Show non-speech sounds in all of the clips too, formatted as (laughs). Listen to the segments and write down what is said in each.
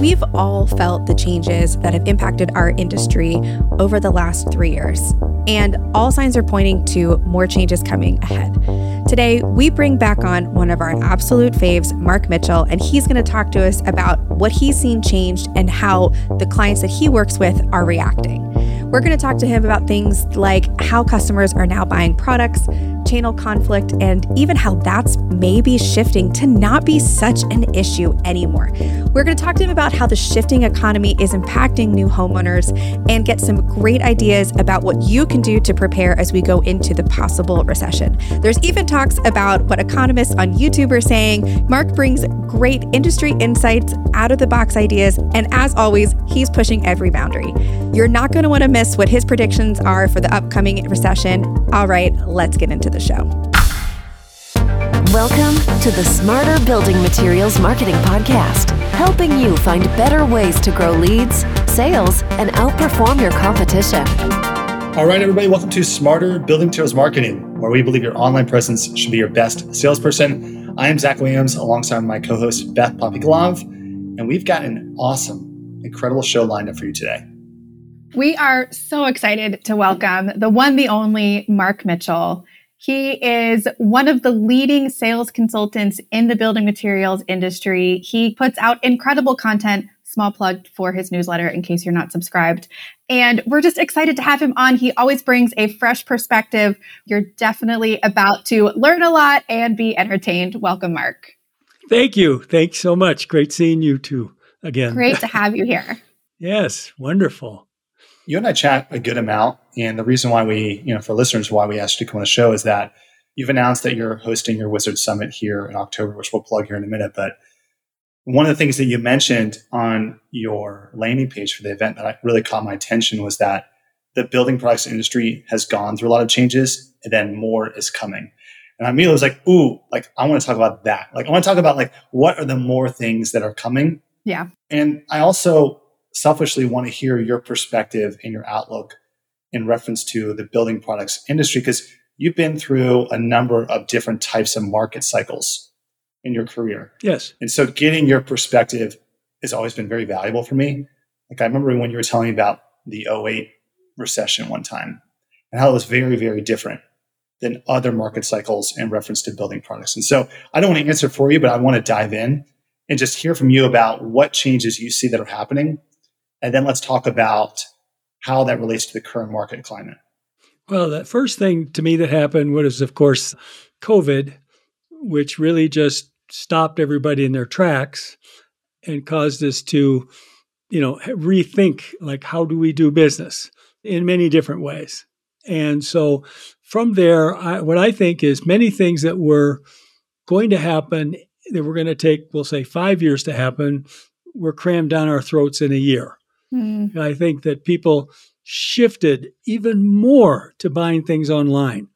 We've all felt the changes that have impacted our industry over the last three years, and all signs are pointing to more changes coming ahead. Today, we bring back on one of our absolute faves, Mark Mitchell, and he's going to talk to us about what he's seen changed and how the clients that he works with are reacting. We're going to talk to him about things like how customers are now buying products, channel conflict, and even how that's maybe shifting to not be such an issue anymore. We're going to talk to him about how the shifting economy is impacting new homeowners and get some great ideas about what you can do to prepare as we go into the possible recession. There's even talks about what economists on YouTube are saying. Mark brings great industry insights, out of the box ideas, and as always, he's pushing every boundary. You're not going to want to miss what his predictions are for the upcoming recession. All right, let's get into the the show. Welcome to the Smarter Building Materials Marketing Podcast, helping you find better ways to grow leads, sales, and outperform your competition. All right, everybody, welcome to Smarter Building Materials Marketing, where we believe your online presence should be your best salesperson. I am Zach Williams alongside my co host, Beth Popikalov, and we've got an awesome, incredible show lined up for you today. We are so excited to welcome the one, the only Mark Mitchell. He is one of the leading sales consultants in the building materials industry. He puts out incredible content. Small plug for his newsletter in case you're not subscribed. And we're just excited to have him on. He always brings a fresh perspective. You're definitely about to learn a lot and be entertained. Welcome, Mark. Thank you. Thanks so much. Great seeing you too again. Great to (laughs) have you here. yes, wonderful you and I chat a good amount. And the reason why we, you know, for listeners, why we asked you to come on the show is that you've announced that you're hosting your Wizard Summit here in October, which we'll plug here in a minute. But one of the things that you mentioned on your landing page for the event that really caught my attention was that the building products industry has gone through a lot of changes and then more is coming. And I immediately was like, ooh, like I want to talk about that. Like I want to talk about like what are the more things that are coming. Yeah. And I also selfishly want to hear your perspective and your outlook in reference to the building products industry because you've been through a number of different types of market cycles in your career. Yes. And so getting your perspective has always been very valuable for me. Like I remember when you were telling me about the 08 recession one time and how it was very, very different than other market cycles in reference to building products. And so I don't want to answer for you, but I want to dive in and just hear from you about what changes you see that are happening and then let's talk about how that relates to the current market climate. Well, the first thing to me that happened was, of course, COVID, which really just stopped everybody in their tracks and caused us to, you know, rethink like how do we do business in many different ways. And so from there, I, what I think is many things that were going to happen that were going to take, we'll say, five years to happen, were crammed down our throats in a year. Mm. I think that people shifted even more to buying things online.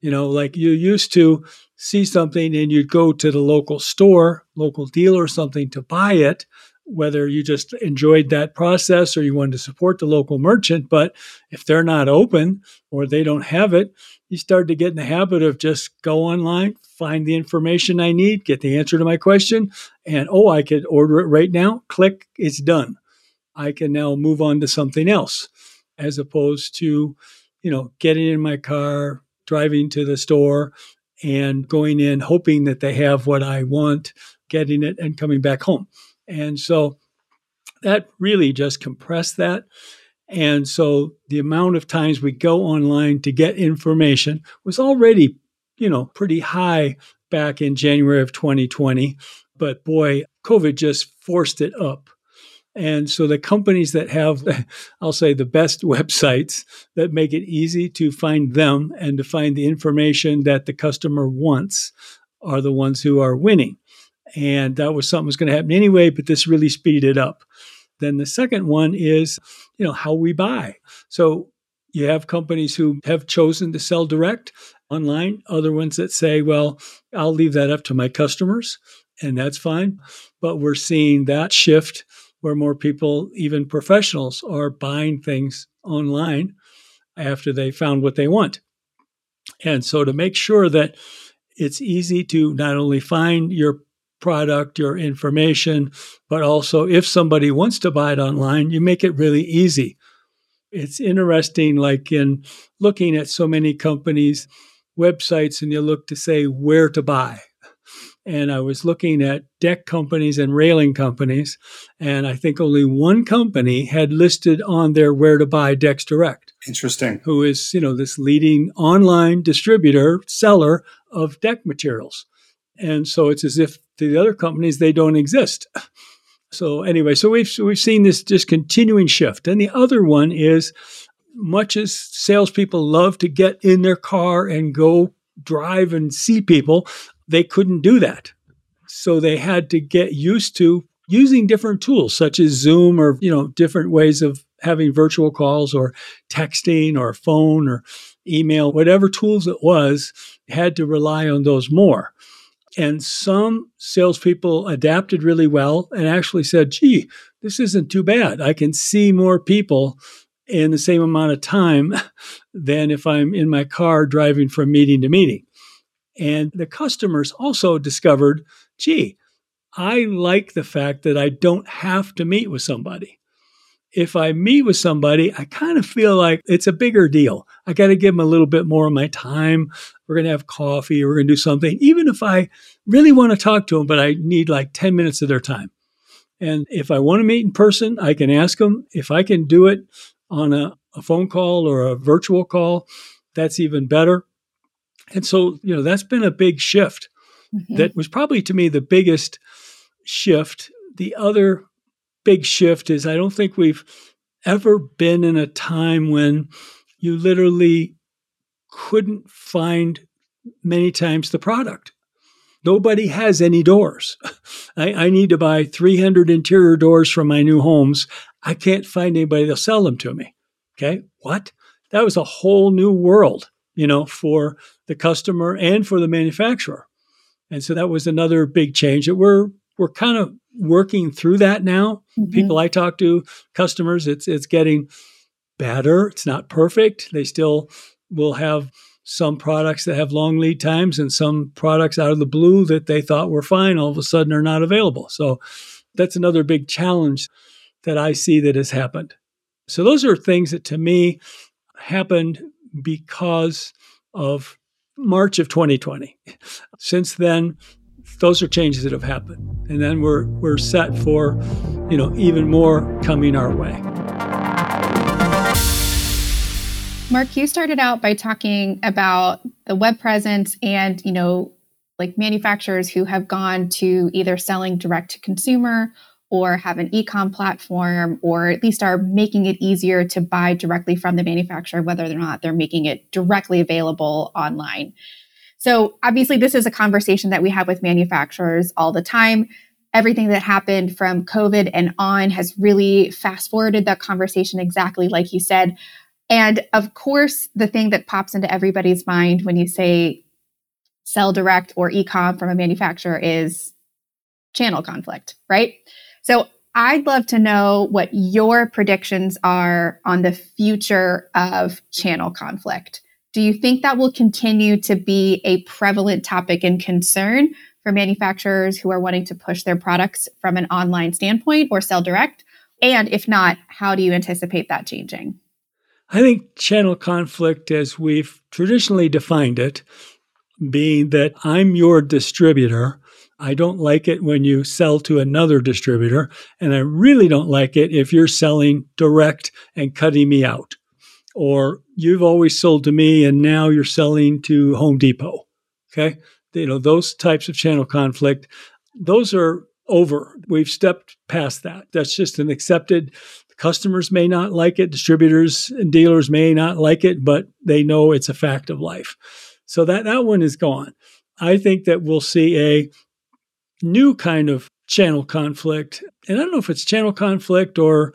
You know, like you used to see something and you'd go to the local store, local dealer or something to buy it, whether you just enjoyed that process or you wanted to support the local merchant. But if they're not open or they don't have it, you start to get in the habit of just go online, find the information I need, get the answer to my question, and oh, I could order it right now. Click, it's done. I can now move on to something else as opposed to, you know, getting in my car, driving to the store and going in hoping that they have what I want, getting it and coming back home. And so that really just compressed that. And so the amount of times we go online to get information was already, you know, pretty high back in January of 2020. But boy, COVID just forced it up. And so the companies that have, (laughs) I'll say, the best (laughs) websites that make it easy to find them and to find the information that the customer wants are the ones who are winning. And that was something was going to happen anyway, but this really speeded up. Then the second one is, you know, how we buy. So you have companies who have chosen to sell direct online, other ones that say, well, I'll leave that up to my customers, and that's fine. But we're seeing that shift where more people, even professionals, are buying things online after they found what they want. And so to make sure that it's easy to not only find your product, your information, but also if somebody wants to buy it online, you make it really easy. It's interesting, like in looking at so many companies' websites, and you look to say where to buy. And I was looking at deck companies and railing companies, and I think only one company had listed on their where to buy Decks Direct. Interesting. Who is, you know, this leading online distributor, seller of deck materials. And so it's as if to the other companies, they don't exist. (laughs) So anyway, so we've we've seen this just continuing shift. And the other one is much as salespeople love to get in their car and go drive and see people, they couldn't do that. So they had to get used to using different tools such as Zoom or you know different ways of having virtual calls or texting or phone or email, whatever tools it was, had to rely on those more. And some salespeople adapted really well and actually said, gee, this isn't too bad. I can see more people in the same amount of time (laughs) than if I'm in my car driving from meeting to meeting. And the customers also discovered, gee, I like the fact that I don't have to meet with somebody if I meet with somebody, I kind of feel like it's a bigger deal. I got to give them a little bit more of my time. We're going to have coffee. We're going to do something, even if I really want to talk to them, but I need like 10 minutes of their time. And if I want to meet in person, I can ask them. If I can do it on a, a phone call or a virtual call, that's even better. And so, you know, that's been a big shift. Mm-hmm. That was probably to me the biggest shift. The other big shift is I don't think we've ever been in a time when you literally couldn't find many times the product. Nobody has any doors. (laughs) I, I, need to buy 300 interior doors from my new homes. I can't find anybody that'll sell them to me. Okay. What? That was a whole new world, you know, for the customer and for the manufacturer. And so that was another big change that we're, we're kind of working through that now. Mm-hmm. People I talk to, customers, it's it's getting better. It's not perfect. They still will have some products that have long lead times and some products out of the blue that they thought were fine all of a sudden are not available. So that's another big challenge that I see that has happened. So those are things that to me happened because of March of 2020. Since then, those are changes that have happened. And then we're we're set for, you know, even more coming our way. Mark, you started out by talking about the web presence and, you know, like manufacturers who have gone to either selling direct to consumer or have an ecom platform or at least are making it easier to buy directly from the manufacturer whether or not they're making it directly available online. So obviously, this is a conversation that we have with manufacturers all the time. Everything that happened from COVID and on has really fast forwarded that conversation exactly like you said. And of course, the thing that pops into everybody's mind when you say sell direct or ecom from a manufacturer is channel conflict, right? So I'd love to know what your predictions are on the future of channel conflict. Do you think that will continue to be a prevalent topic and concern for manufacturers who are wanting to push their products from an online standpoint or sell direct? And if not, how do you anticipate that changing? I think channel conflict, as we've traditionally defined it, being that I'm your distributor. I don't like it when you sell to another distributor, and I really don't like it if you're selling direct and cutting me out or you've always sold to me and now you're selling to Home Depot. Okay. You know, those types of channel conflict, those are over. We've stepped past that. That's just an accepted. Customers may not like it, distributors and dealers may not like it, but they know it's a fact of life. So that, that one is gone. I think that we'll see a new kind of channel conflict. And I don't know if it's channel conflict or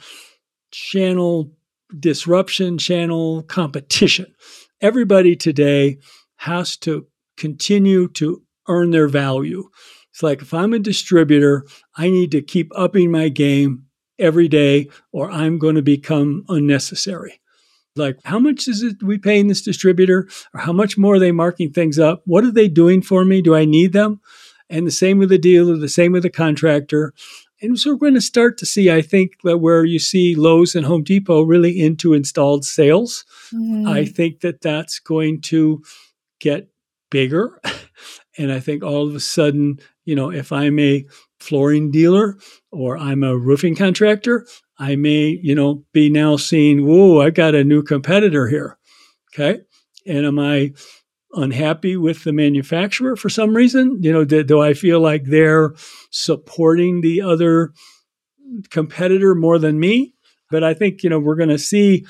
channel disruption channel competition. Everybody today has to continue to earn their value. It's like if I'm a distributor, I need to keep upping my game every day or I'm going to become unnecessary. Like, how much is it we paying this distributor? Or how much more are they marking things up? What are they doing for me? Do I need them? And the same with the dealer, the same with the contractor. And so we're going to start to see, I think, that where you see Lowe's and Home Depot really into installed sales. Mm. I think that that's going to get bigger. (laughs) And I think all of a sudden, you know, if I'm a flooring dealer or I'm a roofing contractor, I may, you know, be now seeing, whoa, I've got a new competitor here. Okay. And am I unhappy with the manufacturer for some reason? You know, do, do I feel like they're supporting the other competitor more than me? But I think, you know, we're going to see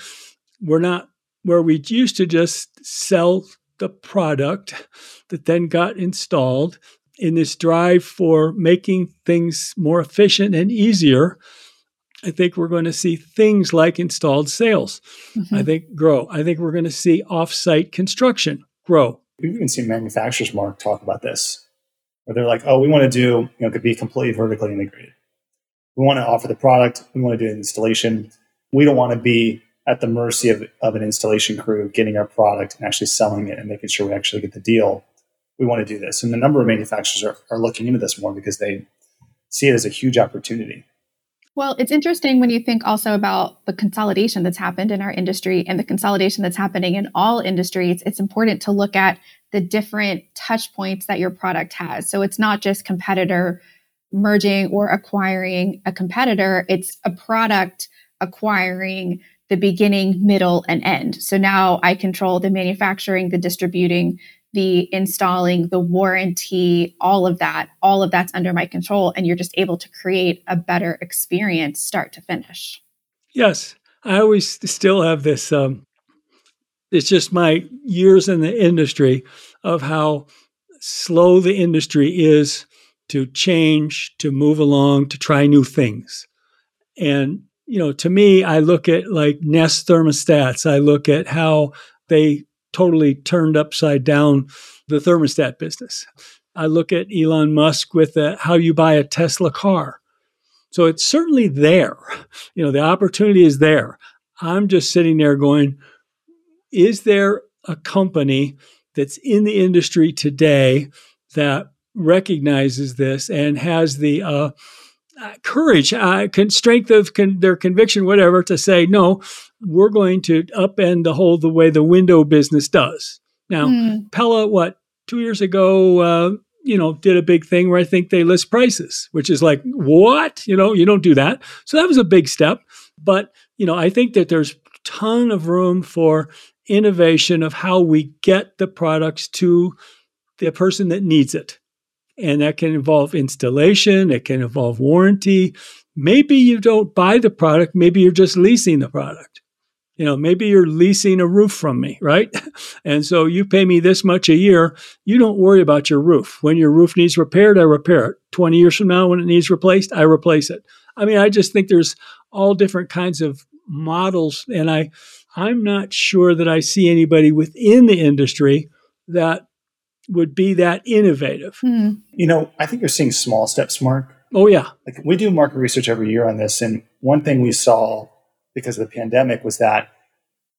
we're not where we used to just sell the product that then got installed in this drive for making things more efficient and easier. I think we're going to see things like installed sales. Mm-hmm. I think grow. I think we're going to see offsite construction grow. We've even seen manufacturers, Mark, talk about this, where they're like, "Oh, we want to do, you know, could be completely vertically integrated. We want to offer the product. We want to do installation. We don't want to be at the mercy of, of an installation crew getting our product and actually selling it and making sure we actually get the deal. We want to do this. And the number of manufacturers are, are looking into this more because they see it as a huge opportunity. Well, it's interesting when you think also about the consolidation that's happened in our industry and the consolidation that's happening in all industries. It's important to look at the different touch points that your product has. So it's not just competitor merging or acquiring a competitor, it's a product acquiring the beginning, middle, and end. So now I control the manufacturing, the distributing, the installing, the warranty, all of that, all of that's under my control. And you're just able to create a better experience start to finish. Yes. I always still have this. Um, it's just my years in the industry of how slow the industry is to change, to move along, to try new things. And you know, to me, I look at like Nest thermostats. I look at how they totally turned upside down the thermostat business. I look at Elon Musk with the, how you buy a Tesla car. So it's certainly there. You know, the opportunity is there. I'm just sitting there going, is there a company that's in the industry today that recognizes this and has the uh, courage, uh, strength of con- their conviction, whatever, to say, no, we're going to upend the whole the way the window business does. Now, mm. Pella, what, two years ago, uh, you know, did a big thing where I think they list prices, which is like, what? You know, you don't do that. So that was a big step. But, you know, I think that there's ton of room for innovation of how we get the products to the person that needs it. And that can involve installation, it can involve warranty. Maybe you don't buy the product, maybe you're just leasing the product. You know, maybe you're leasing a roof from me, right? (laughs) And so you pay me this much a year. You don't worry about your roof. When your roof needs repaired, I repair it. 20 years from now, when it needs replaced, I replace it. I mean, I just think there's all different kinds of models. And I, I'm not sure that I see anybody within the industry that would be that innovative. Hmm. You know, I think you're seeing small steps, Mark. Oh, yeah. Like we do market research every year on this. And one thing we saw because of the pandemic was that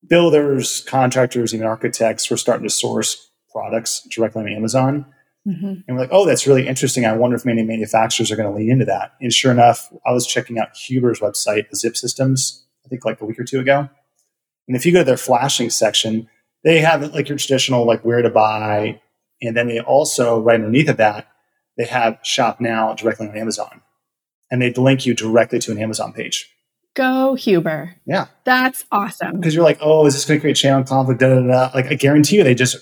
builders, contractors, even architects were starting to source products directly on Amazon. Mm-hmm. And we're like, oh, that's really interesting. I wonder if many manufacturers are going to lean into that. And sure enough, I was checking out Huber's website, the Zip Systems, I think like a week or two ago. And if you go to their flashing section, they have like your traditional like where to buy, and then they also, right underneath of that, they have shop now directly on Amazon. And they link you directly to an Amazon page. Go Huber. Yeah. That's awesome. Because you're like, oh, is this going to create channel conflict? Da, da, da. Like, I guarantee you, they just,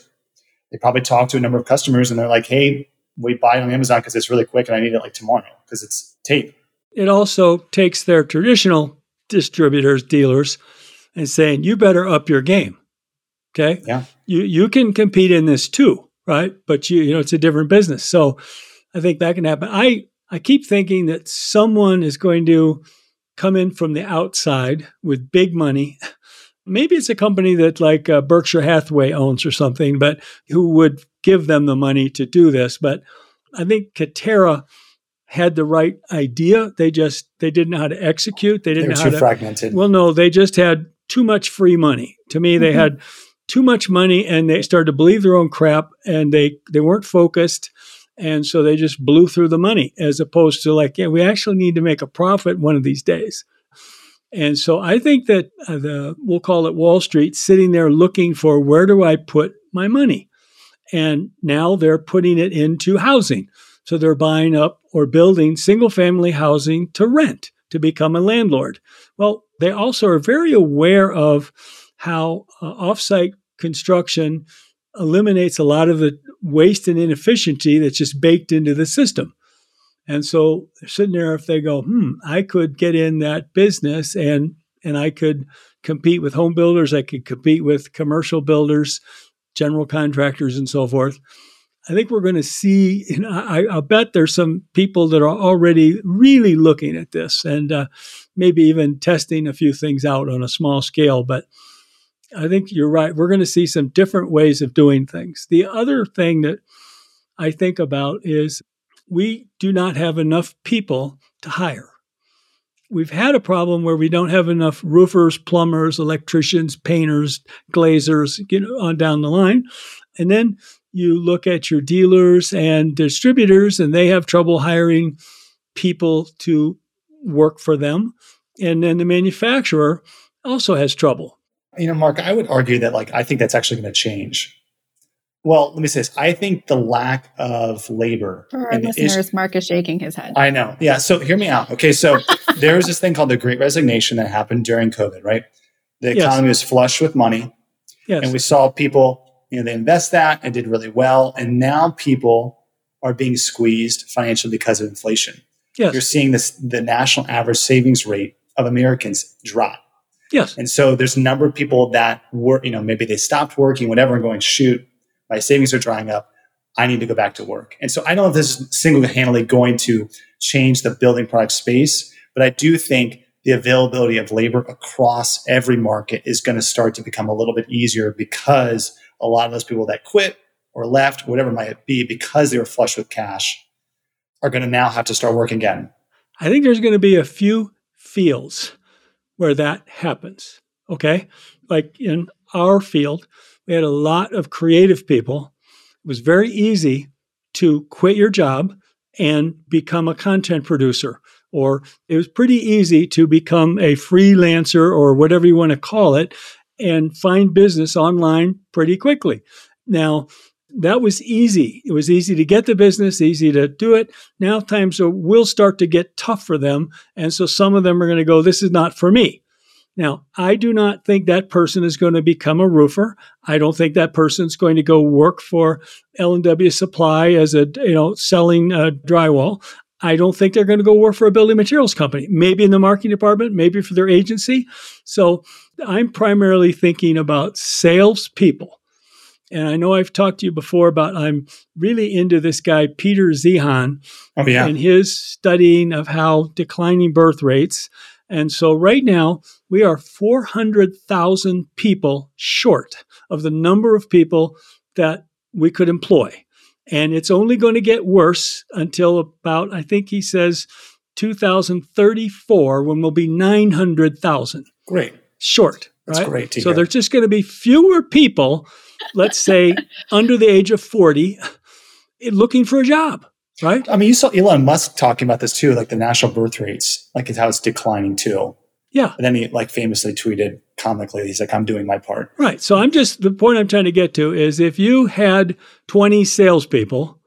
they probably talk to a number of customers and they're like, hey, we buy it on Amazon because it's really quick and I need it like tomorrow because it's tape. It also takes their traditional distributors, dealers, and saying, you better up your game. Okay. Yeah. You, you can compete in this too right? But you, you know, it's a different business. So I think that can happen. I, I keep thinking that someone is going to come in from the outside with big money. Maybe it's a company that like uh, Berkshire Hathaway owns or something, but who would give them the money to do this. But I think Katerra had the right idea. They just they didn't know how to execute. They didn't they know how to fragmented. Well, no, they just had too much free money. To me, they mm-hmm. had too much money and they started to believe their own crap and they they weren't focused And so they just blew through the money as opposed to like, yeah, we actually need to make a profit one of these days. And so I think that uh, the we'll call it Wall Street sitting there looking for where do I put my money? And now they're putting it into housing. So they're buying up or building single family housing to rent to become a landlord. Well, they also are very aware of how uh, offsite construction eliminates a lot of the waste and inefficiency that's just baked into the system. And so sitting there if they go, hmm, I could get in that business and and I could compete with home builders, I could compete with commercial builders, general contractors, and so forth. I think we're going to see, know, I, I bet there's some people that are already really looking at this and uh, maybe even testing a few things out on a small scale. But I think you're right. We're going to see some different ways of doing things. The other thing that I think about is we do not have enough people to hire. We've had a problem where we don't have enough roofers, plumbers, electricians, painters, glazers, you know, on down the line. And then you look at your dealers and distributors, and they have trouble hiring people to work for them. And then the manufacturer also has trouble. You know, Mark, I would argue that like I think that's actually going to change well, let me say this. I think the lack of labor. For our listeners, Mark is shaking his head. I know. Yeah. So hear me out. Okay. So (laughs) there was this thing called the Great Resignation that happened during COVID, right? The economy yes. was flush with money. Yes. And we saw people, you know, they invest that and did really well. And now people are being squeezed financially because of inflation. Yes. You're seeing this the national average savings rate of Americans drop. Yes. And so there's a number of people that were, you know, maybe they stopped working, whatever, and going, shoot, my savings are drying up. I need to go back to work. And so I don't know if this is single handedly going to change the building product space, but I do think the availability of labor across every market is going to start to become a little bit easier because a lot of those people that quit or left, whatever it might be, because they were flush with cash, are going to now have to start working again. I think there's going to be a few fields where that happens. Okay. Like in our field, we had a lot of creative people. It was very easy to quit your job and become a content producer. Or it was pretty easy to become a freelancer or whatever you want to call it and find business online pretty quickly. Now, that was easy. It was easy to get the business, easy to do it. Now times will start to get tough for them. And so some of them are going to go, this is not for me. Now, I do not think that person is going to become a roofer. I don't think that person is going to go work for L&W Supply as a, you know, selling uh, drywall. I don't think they're going to go work for a building materials company, maybe in the marketing department, maybe for their agency. So I'm primarily thinking about salespeople. And I know I've talked to you before about I'm really into this guy, Peter Zeihan, oh, yeah. and his studying of how declining birth rates – and so right now, we are 400,000 people short of the number of people that we could employ. And it's only going to get worse until about, I think he says, 2034, when we'll be 900,000. Great. Short. That's right? great. so there's just going to be fewer people, let's say (laughs) under the age of 40, eh, looking for a job right? I mean, you saw Elon Musk talking about this too, like the national birth rates, like how it's declining too. Yeah. And then he like famously tweeted comically, he's like, I'm doing my part. Right. So I'm just, the point I'm trying to get to is if you had 20 salespeople,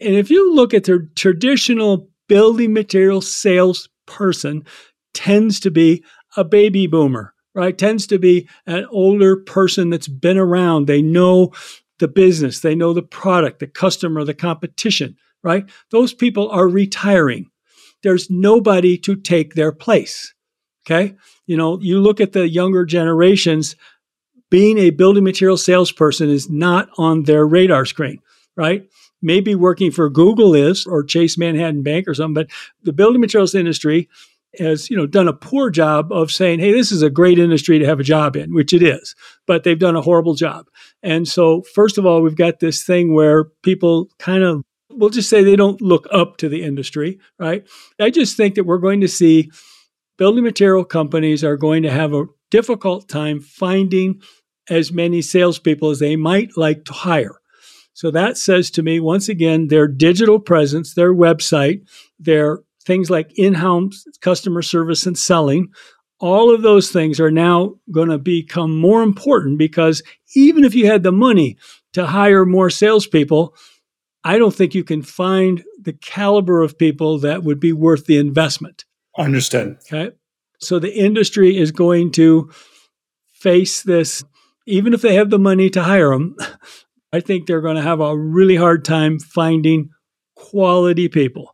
and if you look at the traditional building material salesperson, tends to be a baby boomer, right? Tends to be an older person that's been around. They know the business, they know the product, the customer, the competition right? Those people are retiring. There's nobody to take their place. Okay. You know, you look at the younger generations, being a building material salesperson is not on their radar screen, right? Maybe working for Google is or Chase Manhattan Bank or something, but the building materials industry has you know done a poor job of saying hey this is a great industry to have a job in which it is but they've done a horrible job and so first of all we've got this thing where people kind of we'll just say they don't look up to the industry, right? I just think that we're going to see building material companies are going to have a difficult time finding as many salespeople as they might like to hire. So that says to me, once again, their digital presence, their website, their things like in house customer service and selling, all of those things are now going to become more important because even if you had the money to hire more salespeople, I don't think you can find the caliber of people that would be worth the investment. Understood. Okay. So the industry is going to face this, even if they have the money to hire them, (laughs) I think they're going to have a really hard time finding quality people.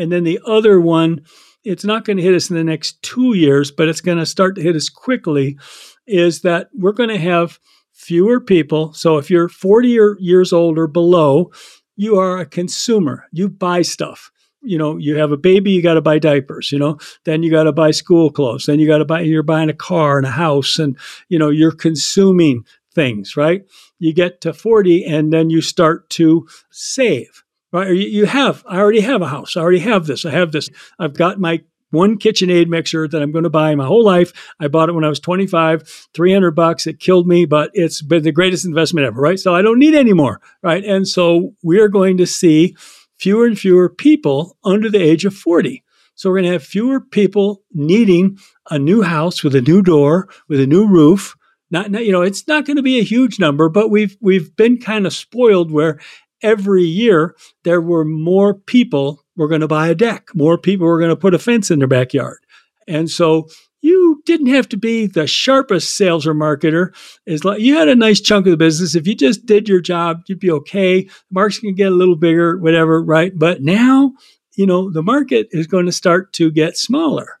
And then the other one, it's not going to hit us in the next two years, but it's going to start to hit us quickly, is that we're going to have fewer people. So if you're 40 years old or below, you are a consumer. You buy stuff. You know, you have a baby, you got to buy diapers, you know, then you got to buy school clothes, then you got to buy, you're buying a car and a house, and, you know, you're consuming things, right? You get to 40 and then you start to save, right? You, have, I already have a house. I already have this. I have this. I've got my one KitchenAid mixer that I'm going to buy my whole life. I bought it when I was 25, 300 bucks. It killed me, but it's been the greatest investment ever, right? So I don't need any more, right? And so we're going to see fewer and fewer people under the age of 40. So we're going to have fewer people needing a new house with a new door, with a new roof. Not, not you know, it's not going to be a huge number, but we've we've been kind of spoiled where every year there were more people were going to buy a deck. More people were going to put a fence in their backyard. And so you didn't have to be the sharpest sales or marketer. Is like you had a nice chunk of the business. If you just did your job, you'd be okay. The market's can get a little bigger, whatever, right? But now, you know, the market is going to start to get smaller.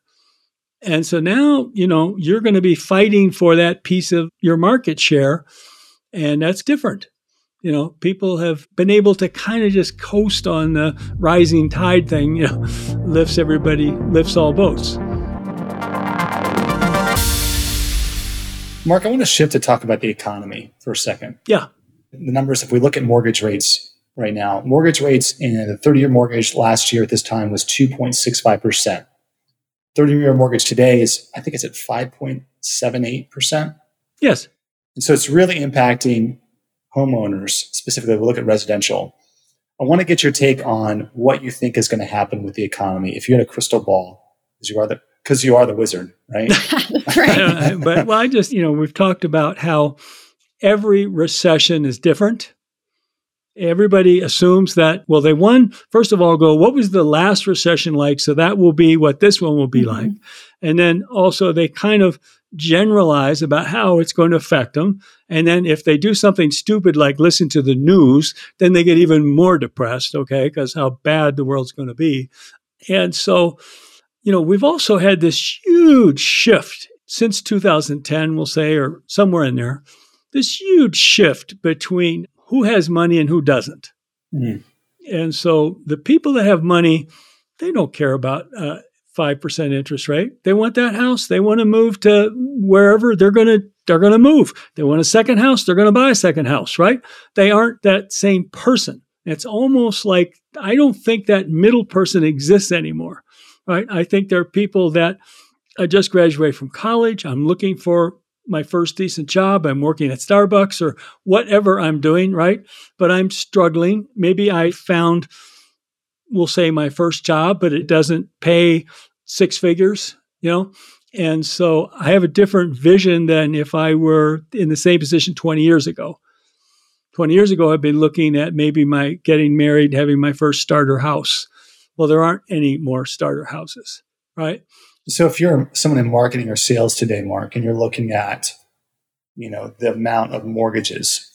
And so now, you know, you're going to be fighting for that piece of your market share. And that's different you know, people have been able to kind of just coast on the rising tide thing, you know, (laughs) lifts everybody, lifts all boats. Mark, I want to shift to talk about the economy for a second. Yeah. The numbers, if we look at mortgage rates right now, mortgage rates in the 30 year mortgage last year at this time was 2.65%. 30 year mortgage today is, I think it's at 5.78%. Yes. And so it's really impacting homeowners, specifically, we'll look at residential. I want to get your take on what you think is going to happen with the economy if you had a crystal ball, because you are the because you are the wizard, right? (laughs) right. but well, I just you know we've talked about how every recession is different. Everybody assumes that well, they won first of all go what was the last recession like, so that will be what this one will be mm-hmm. like, and then also they kind of generalize about how it's going to affect them. And then if they do something stupid like listen to the news, then they get even more depressed, okay, because how bad the world's going to be. And so, you know, we've also had this huge shift since 2010, we'll say, or somewhere in there, this huge shift between who has money and who doesn't. Mm. And so the people that have money, they don't care about uh, 5% interest rate. They want that house. They want to move to wherever they're going to they're going to move. They want a second house, they're going to buy a second house, right? They aren't that same person. It's almost like I don't think that middle person exists anymore. Right? I think there are people that I just graduated from college. I'm looking for my first decent job. I'm working at Starbucks or whatever I'm doing, right? But I'm struggling. Maybe I found we'll say my first job, but it doesn't pay six figures, you know? And so I have a different vision than if I were in the same position 20 years ago. 20 years ago, I've been looking at maybe my getting married, having my first starter house. Well, there aren't any more starter houses, right? So if you're someone in marketing or sales today, Mark, and you're looking at, you know, the amount of mortgages,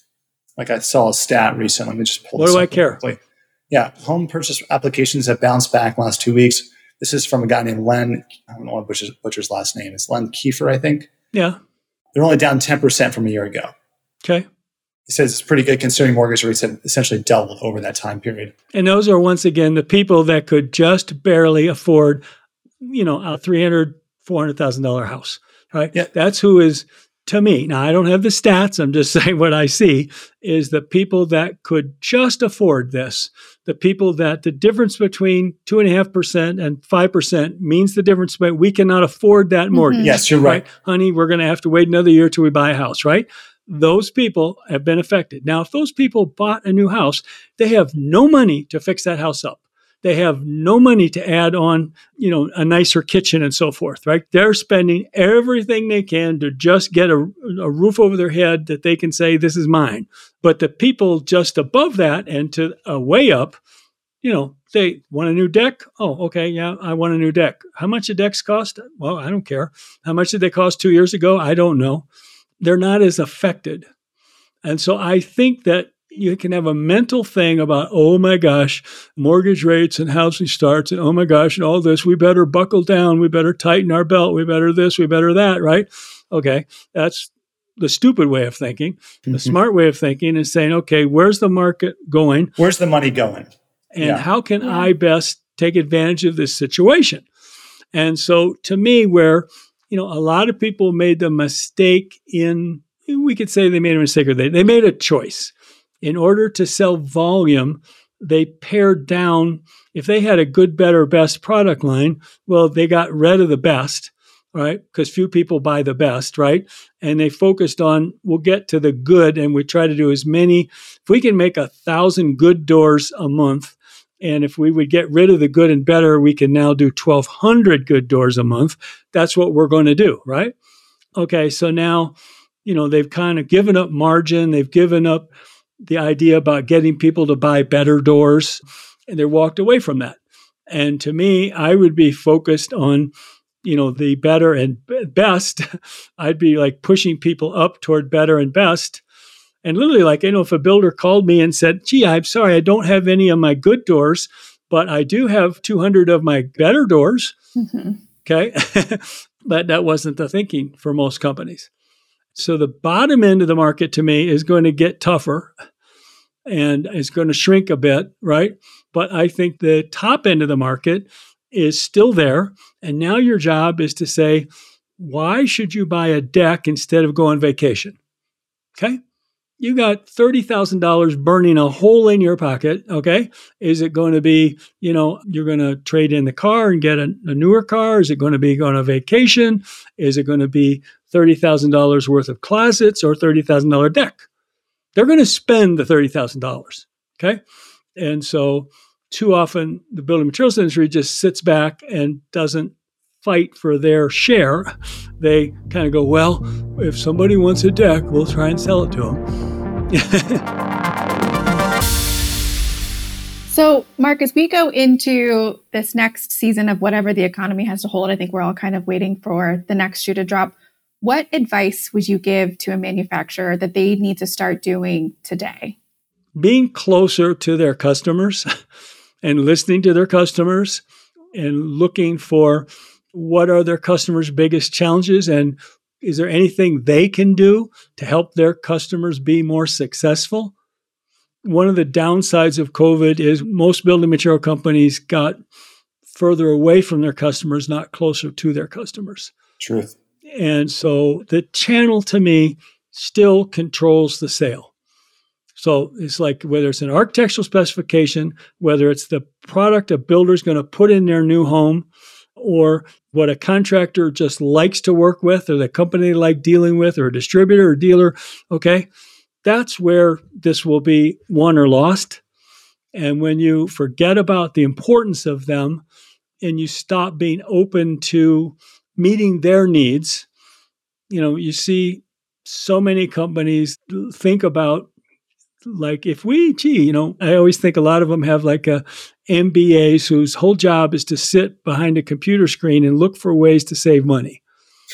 like I saw a stat recently. Let me just pull. What do I care? Quickly. Yeah, home purchase applications have bounced back last two weeks. This is from a guy named Len. I don't know what Butcher's, Butcher's last name is. Len Kiefer, I think. Yeah. They're only down 10% from a year ago. Okay. He says it's pretty good considering mortgage rates have essentially doubled over that time period. And those are once again the people that could just barely afford, you know, a three hundred, four hundred thousand dollar house. Right. Yeah. That's who is to me, now I don't have the stats, I'm just (laughs) saying what I see is the people that could just afford this, the people that the difference between two and a half percent and five percent means the difference, but we cannot afford that mm-hmm. mortgage. Mm-hmm. Yes, you're right. right. Honey, we're going to have to wait another year till we buy a house, right? those people have been affected. Now, if those people bought a new house, they have no money to fix that house up. They have no money to add on, you know, a nicer kitchen and so forth, right? They're spending everything they can to just get a, a roof over their head that they can say, this is mine. But the people just above that and to a way up, you know, they want a new deck. Oh, okay. Yeah, I want a new deck. How much the decks cost? Well, I don't care. How much did they cost two years ago? I don't know. They're not as affected. And so I think that you can have a mental thing about, oh my gosh, mortgage rates and housing starts, and oh my gosh, and all this. We better buckle down. We better tighten our belt. We better this. We better that, right? Okay. That's the stupid way of thinking. Mm-hmm. The smart way of thinking is saying, okay, where's the market going? Where's the money going? And yeah. how can yeah. I best take advantage of this situation? And so to me, where, you know, a lot of people made the mistake in, we could say they made a mistake or they, they made a choice in order to sell volume, they pared down. If they had a good, better, best product line, well, they got rid of the best, right? Because few people buy the best, right? And they focused on, we'll get to the good and we try to do as many. If we can make a thousand good doors a month, and if we would get rid of the good and better, we can now do 1,200 good doors a month. That's what we're going to do, right? Okay, so now, you know, they've kind of given up margin, they've given up the idea about getting people to buy better doors, and they walked away from that. And to me, I would be focused on, you know, the better and best. (laughs) I'd be like pushing people up toward better and best. And literally, like, you know, if a builder called me and said, gee, I'm sorry, I don't have any of my good doors, but I do have 200 of my better doors. Mm-hmm. Okay. (laughs) but that wasn't the thinking for most companies. So the bottom end of the market to me is going to get tougher and is going to shrink a bit, right? But I think the top end of the market is still there. And now your job is to say, why should you buy a deck instead of go on vacation? Okay you got $30,000 burning a hole in your pocket, okay? Is it going to be, you know, you're going to trade in the car and get a, a newer car? Is it going to be going on a vacation? Is it going to be $30,000 worth of closets or $30,000 deck? They're going to spend the $30,000, okay? And so too often the building materials industry just sits back and doesn't fight for their share. They kind of go, well, if somebody wants a deck, we'll try and sell it to them. (laughs) so, Mark, as we go into this next season of whatever the economy has to hold, I think we're all kind of waiting for the next shoe to drop. What advice would you give to a manufacturer that they need to start doing today? Being closer to their customers (laughs) and listening to their customers and looking for what are their customers' biggest challenges and is there anything they can do to help their customers be more successful? One of the downsides of COVID is most building material companies got further away from their customers, not closer to their customers. Truth. And so the channel to me still controls the sale. So it's like whether it's an architectural specification, whether it's the product a builder's going to put in their new home, or what a contractor just likes to work with or the company like dealing with or a distributor or dealer, okay, that's where this will be won or lost. And when you forget about the importance of them and you stop being open to meeting their needs, you know, you see so many companies think about like if we gee you know i always think a lot of them have like a mbas whose whole job is to sit behind a computer screen and look for ways to save money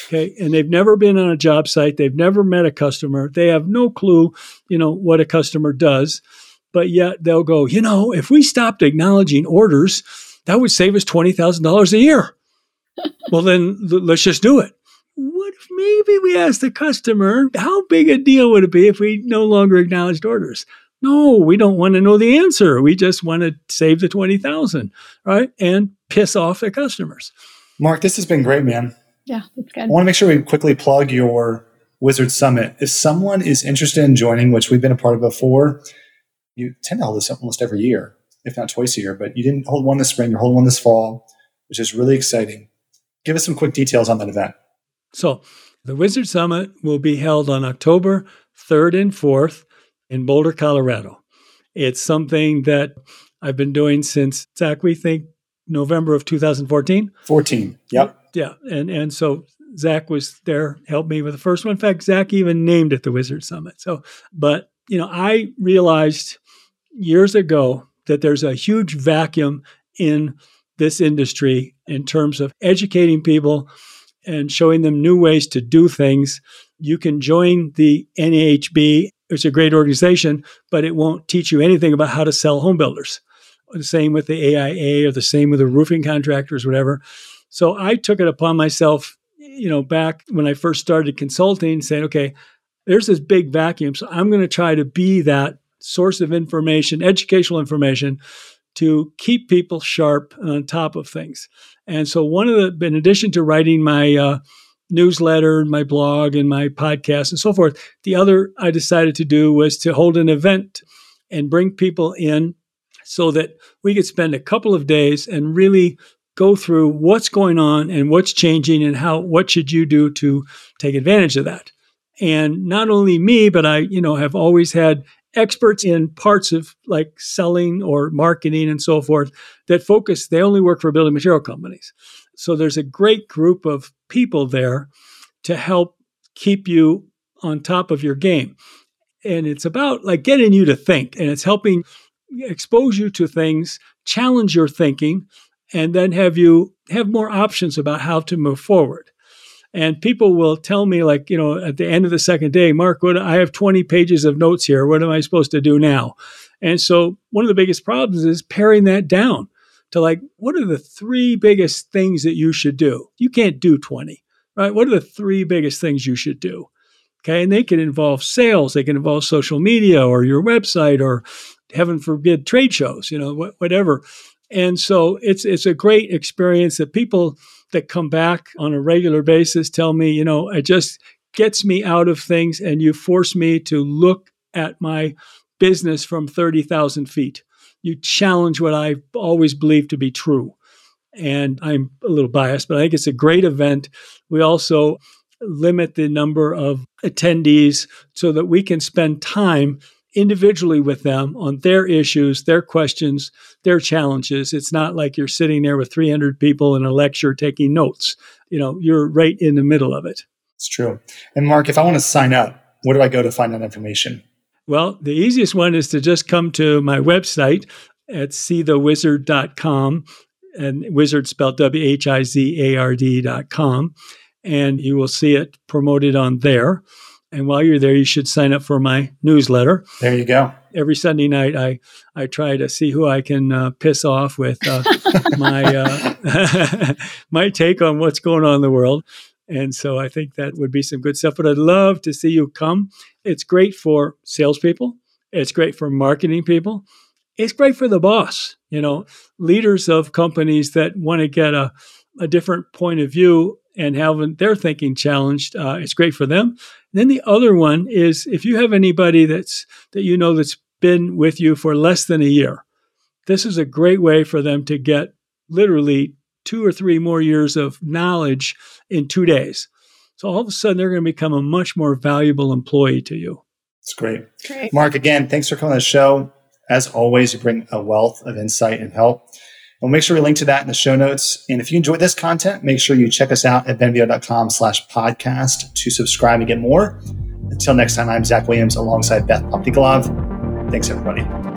okay? And they've never been on a job site. They've never met a customer. They have no clue you know what a customer does. But yet they'll go you know if we stopped acknowledging orders that would save us $20000 a year. (laughs) Well then let's just do it. What if maybe we asked the customer, how big a deal would it be if we no longer acknowledged orders? No, we don't want to know the answer. We just want to save the 20,000, right? And piss off their customers. Mark, this has been great, man. Yeah, that's good. I want to make sure we quickly plug your Wizard Summit. If someone is interested in joining, which we've been a part of before, you tend to hold this almost every year, if not twice a year, but you didn't hold one this spring, you're holding one this fall, which is really exciting. Give us some quick details on that event. So, the Wizard Summit will be held on October 3rd and 4th in Boulder, Colorado. It's something that I've been doing since, Zach, we think November of 2014. 14, yep. Yeah. And, and so Zach was there, helped me with the first one. In fact, Zach even named it the Wizard Summit. So, but, you know, I realized years ago that there's a huge vacuum in this industry in terms of educating people and showing them new ways to do things. You can join the NAHB. It's a great organization, but it won't teach you anything about how to sell home builders. The same with the AIA or the same with the roofing contractors, whatever. So I took it upon myself, you know, back when I first started consulting, saying, okay, there's this big vacuum. So I'm going to try to be that source of information, educational information to keep people sharp and on top of things. And so, one of the, in addition to writing my uh, newsletter, and my blog, and my podcast and so forth, the other I decided to do was to hold an event and bring people in so that we could spend a couple of days and really go through what's going on and what's changing and how what should you do to take advantage of that and not only me but i you know have always had experts in parts of like selling or marketing and so forth that focus, they only work for building material companies. So there's a great group of people there to help keep you on top of your game. And it's about like getting you to think and it's helping expose you to things, challenge your thinking, and then have you have more options about how to move forward. And people will tell me, like, you know, at the end of the second day, Mark, what I have 20 pages of notes here. What am I supposed to do now? And so one of the biggest problems is paring that down to like, what are the three biggest things that you should do? You can't do 20, right? What are the three biggest things you should do? Okay. And they can involve sales, they can involve social media or your website or heaven forbid trade shows, you know, whatever. And so it's it's a great experience that people that come back on a regular basis tell me, you know, it just gets me out of things and you force me to look at my business from 30,000 feet. You challenge what I've always believed to be true. And I'm a little biased, but I think it's a great event. We also limit the number of attendees so that we can spend time individually with them on their issues, their questions, their challenges. It's not like you're sitting there with 300 people in a lecture taking notes. You know, you're right in the middle of it. It's true. And Mark, if I want to sign up, where do I go to find that information? Well, the easiest one is to just come to my website at seethewhizard.com and wizard spelled W H I Z A R D.com. And you will see it promoted on there. And while you're there, you should sign up for my newsletter. There you go. Every Sunday night, I, I try to see who I can uh, piss off with uh, (laughs) my uh, (laughs) my take on what's going on in the world. And so I think that would be some good stuff. But I'd love to see you come. It's great for salespeople. It's great for marketing people. It's great for the boss. You know, leaders of companies that want to get a, a different point of view and having their thinking challenged. Uh, it's great for them. And then the other one is if you have anybody that's that you know that's been with you for less than a year, this is a great way for them to get literally two or three more years of knowledge in two days. So all of a sudden, they're going to become a much more valuable employee to you. It's great. great. Mark, again, thanks for coming on the show. As always, you bring a wealth of insight and help. We'll make sure we link to that in the show notes. And if you enjoyed this content, make sure you check us out at venveo.com slash podcast to subscribe and get more. Until next time, I'm Zach Williams alongside Beth Popnikolov. Thanks, everybody.